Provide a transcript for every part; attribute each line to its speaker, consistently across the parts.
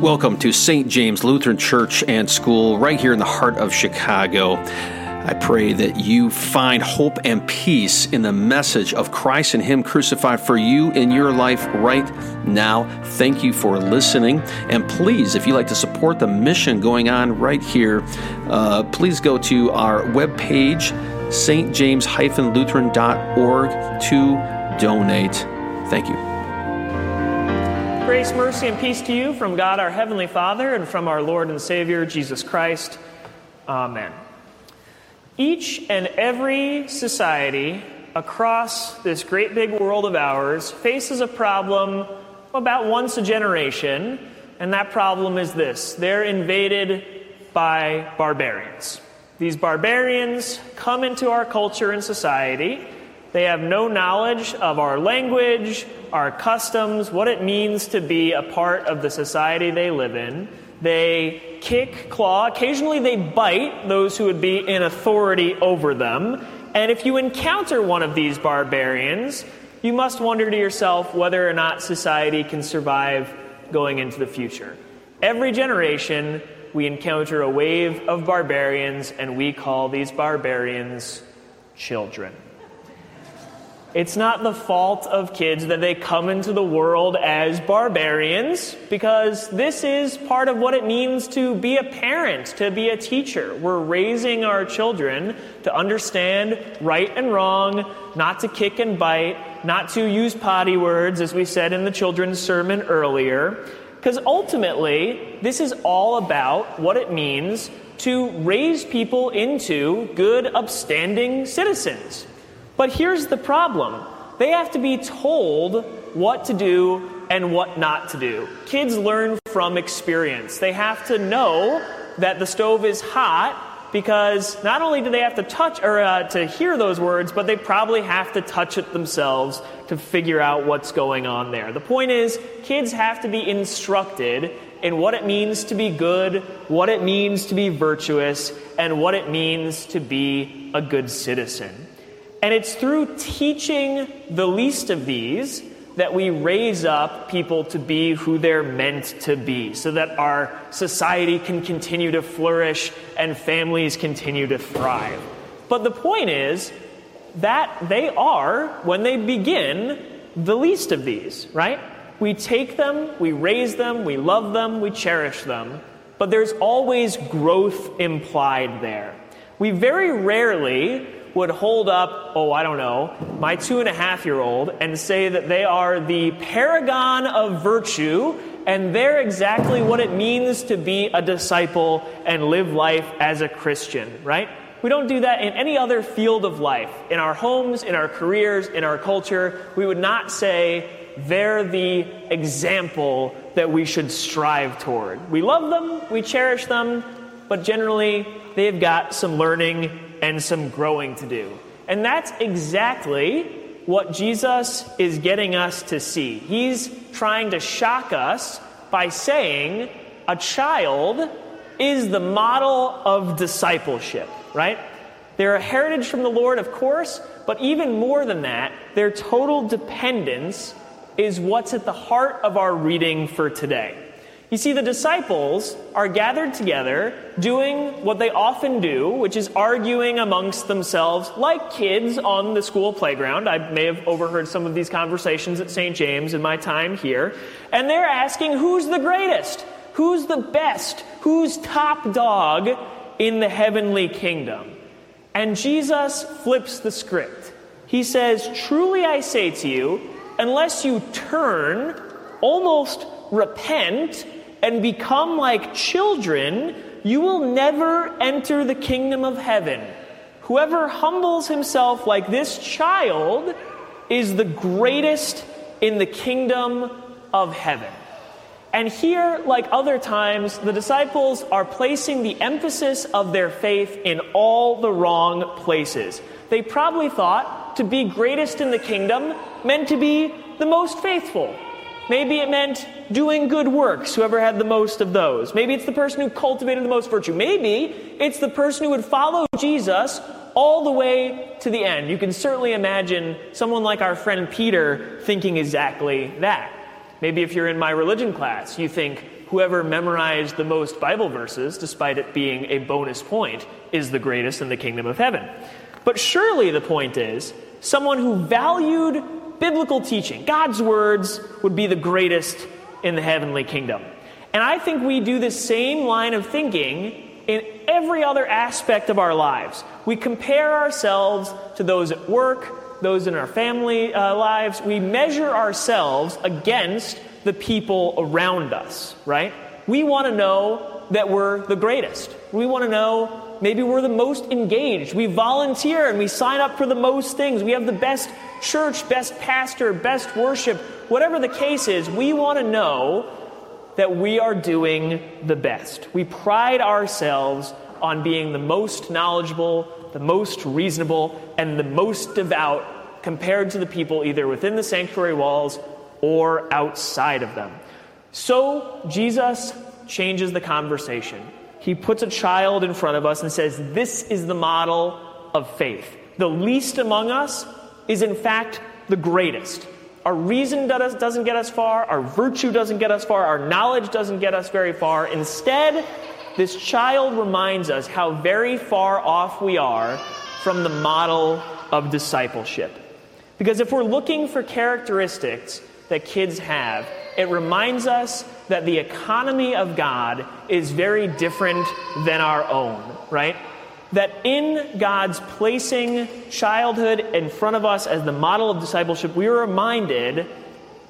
Speaker 1: Welcome to St. James Lutheran Church and School, right here in the heart of Chicago. I pray that you find hope and peace in the message of Christ and Him crucified for you in your life right now. Thank you for listening. And please, if you'd like to support the mission going on right here, uh, please go to our webpage, stjames-lutheran.org, to donate. Thank you.
Speaker 2: Grace, mercy, and peace to you from God our Heavenly Father and from our Lord and Savior Jesus Christ. Amen. Each and every society across this great big world of ours faces a problem about once a generation, and that problem is this they're invaded by barbarians. These barbarians come into our culture and society. They have no knowledge of our language, our customs, what it means to be a part of the society they live in. They kick, claw, occasionally they bite those who would be in authority over them. And if you encounter one of these barbarians, you must wonder to yourself whether or not society can survive going into the future. Every generation, we encounter a wave of barbarians, and we call these barbarians children. It's not the fault of kids that they come into the world as barbarians, because this is part of what it means to be a parent, to be a teacher. We're raising our children to understand right and wrong, not to kick and bite, not to use potty words, as we said in the children's sermon earlier. Because ultimately, this is all about what it means to raise people into good, upstanding citizens. But here's the problem they have to be told what to do and what not to do. Kids learn from experience. They have to know that the stove is hot because not only do they have to touch or uh, to hear those words, but they probably have to touch it themselves to figure out what's going on there. The point is, kids have to be instructed in what it means to be good, what it means to be virtuous, and what it means to be a good citizen. And it's through teaching the least of these that we raise up people to be who they're meant to be, so that our society can continue to flourish and families continue to thrive. But the point is that they are, when they begin, the least of these, right? We take them, we raise them, we love them, we cherish them, but there's always growth implied there. We very rarely would hold up, oh, I don't know, my two and a half year old and say that they are the paragon of virtue and they're exactly what it means to be a disciple and live life as a Christian, right? We don't do that in any other field of life. In our homes, in our careers, in our culture, we would not say they're the example that we should strive toward. We love them, we cherish them, but generally they've got some learning and some growing to do. And that's exactly what Jesus is getting us to see. He's trying to shock us by saying a child is the model of discipleship, right? They're a heritage from the Lord, of course, but even more than that, their total dependence is what's at the heart of our reading for today. You see, the disciples are gathered together doing what they often do, which is arguing amongst themselves like kids on the school playground. I may have overheard some of these conversations at St. James in my time here. And they're asking who's the greatest? Who's the best? Who's top dog in the heavenly kingdom? And Jesus flips the script. He says, Truly I say to you, unless you turn, almost repent, and become like children, you will never enter the kingdom of heaven. Whoever humbles himself like this child is the greatest in the kingdom of heaven. And here, like other times, the disciples are placing the emphasis of their faith in all the wrong places. They probably thought to be greatest in the kingdom meant to be the most faithful, Maybe it meant doing good works, whoever had the most of those. Maybe it's the person who cultivated the most virtue. Maybe it's the person who would follow Jesus all the way to the end. You can certainly imagine someone like our friend Peter thinking exactly that. Maybe if you're in my religion class, you think whoever memorized the most Bible verses, despite it being a bonus point, is the greatest in the kingdom of heaven. But surely the point is someone who valued biblical teaching, God's words, would be the greatest in the heavenly kingdom. And I think we do the same line of thinking in every other aspect of our lives. We compare ourselves to those at work, those in our family uh, lives. We measure ourselves against the people around us, right? We want to know that we're the greatest. We want to know maybe we're the most engaged. We volunteer and we sign up for the most things. We have the best church, best pastor, best worship. Whatever the case is, we want to know that we are doing the best. We pride ourselves on being the most knowledgeable, the most reasonable, and the most devout compared to the people either within the sanctuary walls or outside of them. So Jesus changes the conversation. He puts a child in front of us and says, This is the model of faith. The least among us is, in fact, the greatest. Our reason doesn't get us far, our virtue doesn't get us far, our knowledge doesn't get us very far. Instead, this child reminds us how very far off we are from the model of discipleship. Because if we're looking for characteristics that kids have, it reminds us that the economy of God is very different than our own, right? That in God's placing childhood in front of us as the model of discipleship, we are reminded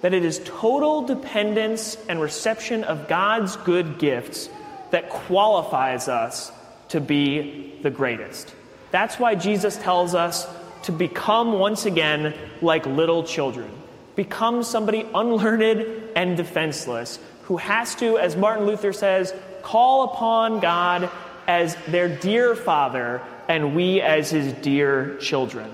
Speaker 2: that it is total dependence and reception of God's good gifts that qualifies us to be the greatest. That's why Jesus tells us to become once again like little children become somebody unlearned and defenseless who has to, as Martin Luther says, call upon God as their dear father and we as his dear children.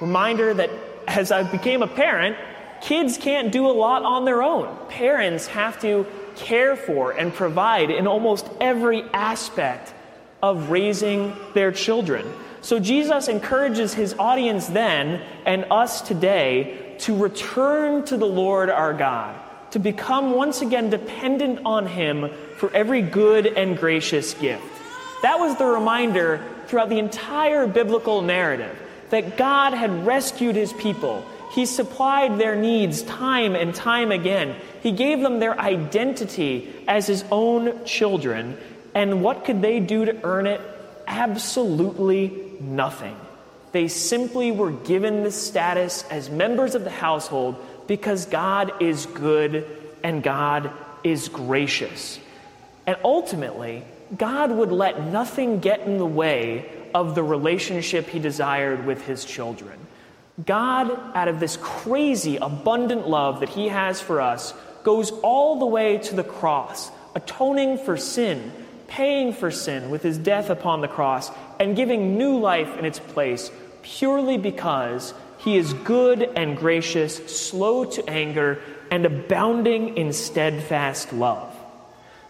Speaker 2: Reminder that as I became a parent, kids can't do a lot on their own. Parents have to care for and provide in almost every aspect of raising their children. So Jesus encourages his audience then and us today to return to the Lord our God, to become once again dependent on Him for every good and gracious gift. That was the reminder throughout the entire biblical narrative that God had rescued His people. He supplied their needs time and time again. He gave them their identity as His own children. And what could they do to earn it? Absolutely nothing. They simply were given the status as members of the household because God is good and God is gracious. And ultimately, God would let nothing get in the way of the relationship he desired with his children. God, out of this crazy, abundant love that he has for us, goes all the way to the cross, atoning for sin, paying for sin with his death upon the cross, and giving new life in its place purely because he is good and gracious, slow to anger, and abounding in steadfast love.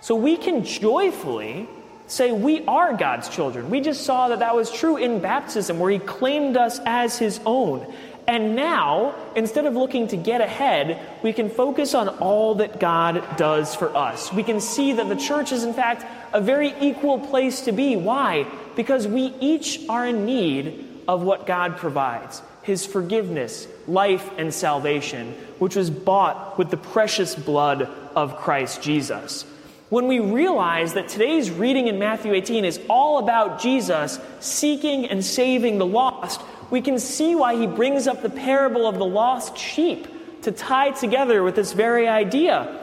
Speaker 2: So we can joyfully say we are God's children. We just saw that that was true in baptism, where he claimed us as his own. And now, instead of looking to get ahead, we can focus on all that God does for us. We can see that the church is, in fact, a very equal place to be. Why? Because we each are in need of what God provides his forgiveness, life, and salvation, which was bought with the precious blood of Christ Jesus. When we realize that today's reading in Matthew 18 is all about Jesus seeking and saving the lost, we can see why he brings up the parable of the lost sheep to tie together with this very idea.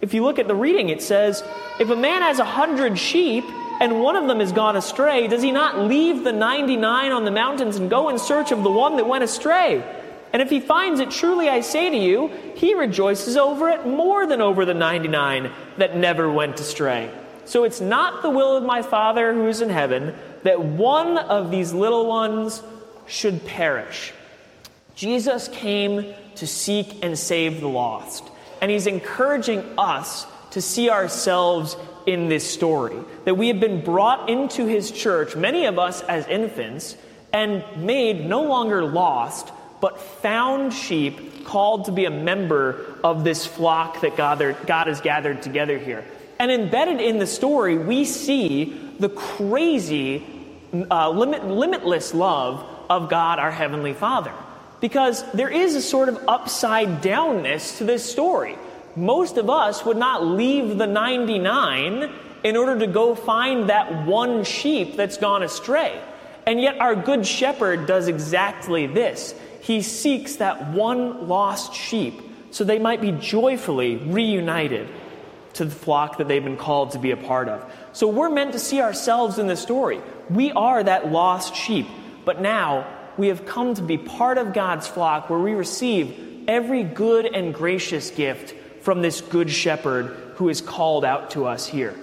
Speaker 2: If you look at the reading, it says, If a man has a hundred sheep and one of them has gone astray, does he not leave the 99 on the mountains and go in search of the one that went astray? And if he finds it, truly I say to you, he rejoices over it more than over the 99 that never went astray. So it's not the will of my Father who is in heaven that one of these little ones should perish. Jesus came to seek and save the lost. And he's encouraging us to see ourselves in this story. That we have been brought into his church, many of us as infants, and made no longer lost, but found sheep called to be a member of this flock that God, God has gathered together here. And embedded in the story, we see the crazy, uh, limit, limitless love of God, our Heavenly Father. Because there is a sort of upside downness to this story. Most of us would not leave the 99 in order to go find that one sheep that's gone astray. And yet, our good shepherd does exactly this. He seeks that one lost sheep so they might be joyfully reunited to the flock that they've been called to be a part of. So we're meant to see ourselves in the story. We are that lost sheep, but now we have come to be part of God's flock where we receive every good and gracious gift from this good shepherd who is called out to us here.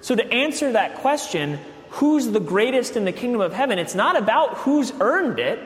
Speaker 2: So, to answer that question, who's the greatest in the kingdom of heaven? It's not about who's earned it,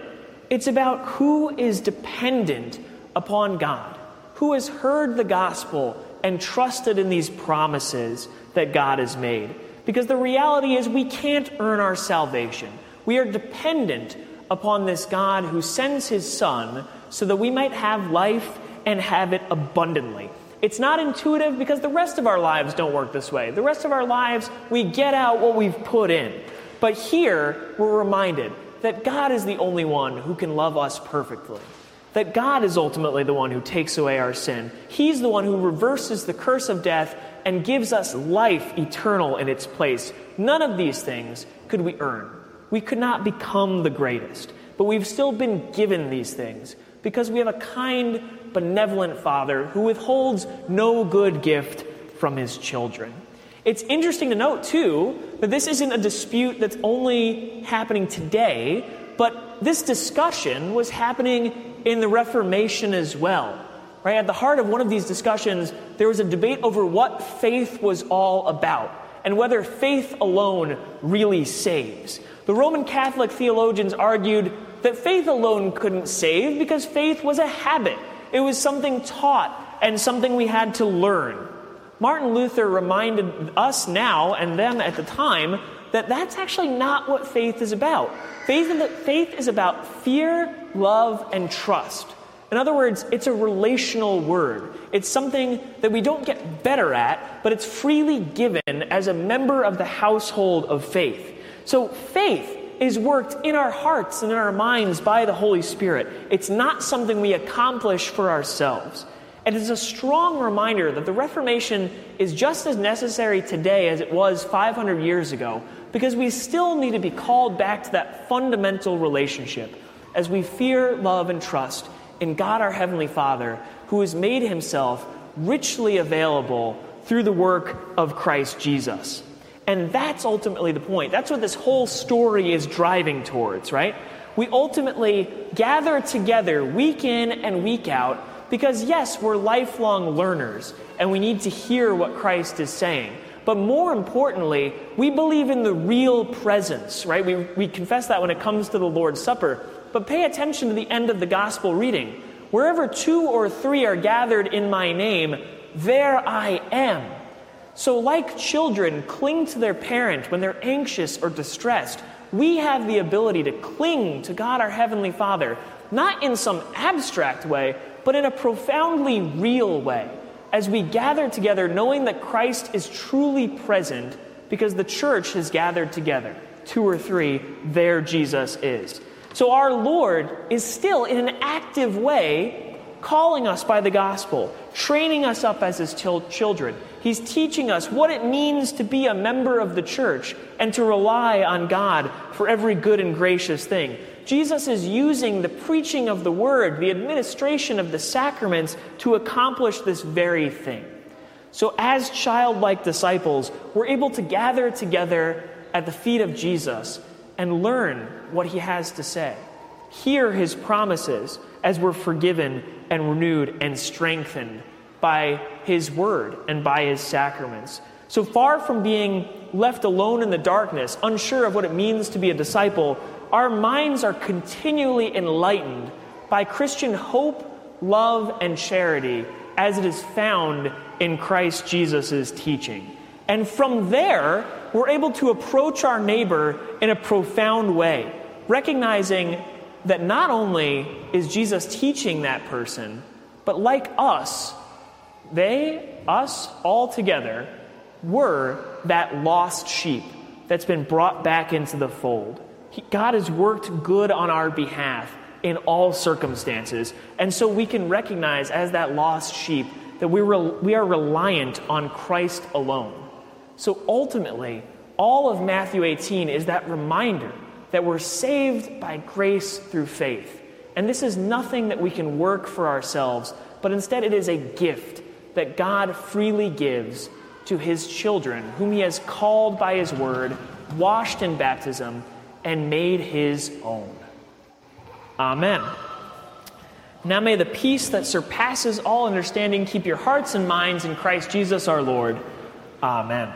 Speaker 2: it's about who is dependent upon God, who has heard the gospel and trusted in these promises that God has made. Because the reality is, we can't earn our salvation. We are dependent upon this God who sends his Son so that we might have life and have it abundantly. It's not intuitive because the rest of our lives don't work this way. The rest of our lives, we get out what we've put in. But here, we're reminded that God is the only one who can love us perfectly. That God is ultimately the one who takes away our sin. He's the one who reverses the curse of death and gives us life eternal in its place. None of these things could we earn. We could not become the greatest, but we've still been given these things because we have a kind benevolent Father who withholds no good gift from his children. It's interesting to note, too, that this isn't a dispute that's only happening today, but this discussion was happening in the Reformation as well. Right? At the heart of one of these discussions, there was a debate over what faith was all about and whether faith alone really saves. The Roman Catholic theologians argued that faith alone couldn't save because faith was a habit. It was something taught and something we had to learn. Martin Luther reminded us now and them at the time that that's actually not what faith is about. Faith, faith is about fear, love, and trust. In other words, it's a relational word. It's something that we don't get better at, but it's freely given as a member of the household of faith. So faith is worked in our hearts and in our minds by the Holy Spirit. It's not something we accomplish for ourselves. And it's a strong reminder that the Reformation is just as necessary today as it was 500 years ago, because we still need to be called back to that fundamental relationship as we fear, love, and trust in God our Heavenly Father, who has made himself richly available through the work of Christ Jesus. And that's ultimately the point. That's what this whole story is driving towards, right? We ultimately gather together week in and week out because, yes, we're lifelong learners and we need to hear what Christ is saying. But more importantly, we believe in the real presence, right? We, we confess that when it comes to the Lord's Supper. But pay attention to the end of the gospel reading. Wherever two or three are gathered in my name, there I am. So, like children cling to their parent when they're anxious or distressed, we have the ability to cling to God our Heavenly Father, not in some abstract way, but in a profoundly real way, as we gather together knowing that Christ is truly present because the church has gathered together. Two or three, there Jesus is. So, our Lord is still in an active way calling us by the gospel, training us up as his children. He's teaching us what it means to be a member of the church and to rely on God for every good and gracious thing. Jesus is using the preaching of the word, the administration of the sacraments to accomplish this very thing. So, as childlike disciples, we're able to gather together at the feet of Jesus and learn what he has to say, hear his promises as we're forgiven and renewed and strengthened by His Word and by His sacraments. So far from being left alone in the darkness, unsure of what it means to be a disciple, our minds are continually enlightened by Christian hope, love, and charity as it is found in Christ Jesus' teaching. And from there, we're able to approach our neighbor in a profound way, recognizing that not only is Jesus teaching that person, but like us, they, us, all together, were that lost sheep that's been brought back into the fold. He, God has worked good on our behalf in all circumstances. And so we can recognize as that lost sheep that we, re, we are reliant on Christ alone. So ultimately, all of Matthew 18 is that reminder that we're saved by grace through faith. And this is nothing that we can work for ourselves, but instead it is a gift that God freely gives to his children, whom he has called by his word, washed in baptism, and made his own. Amen. Now may the peace that surpasses all understanding keep your hearts and minds in Christ Jesus our Lord. Amen.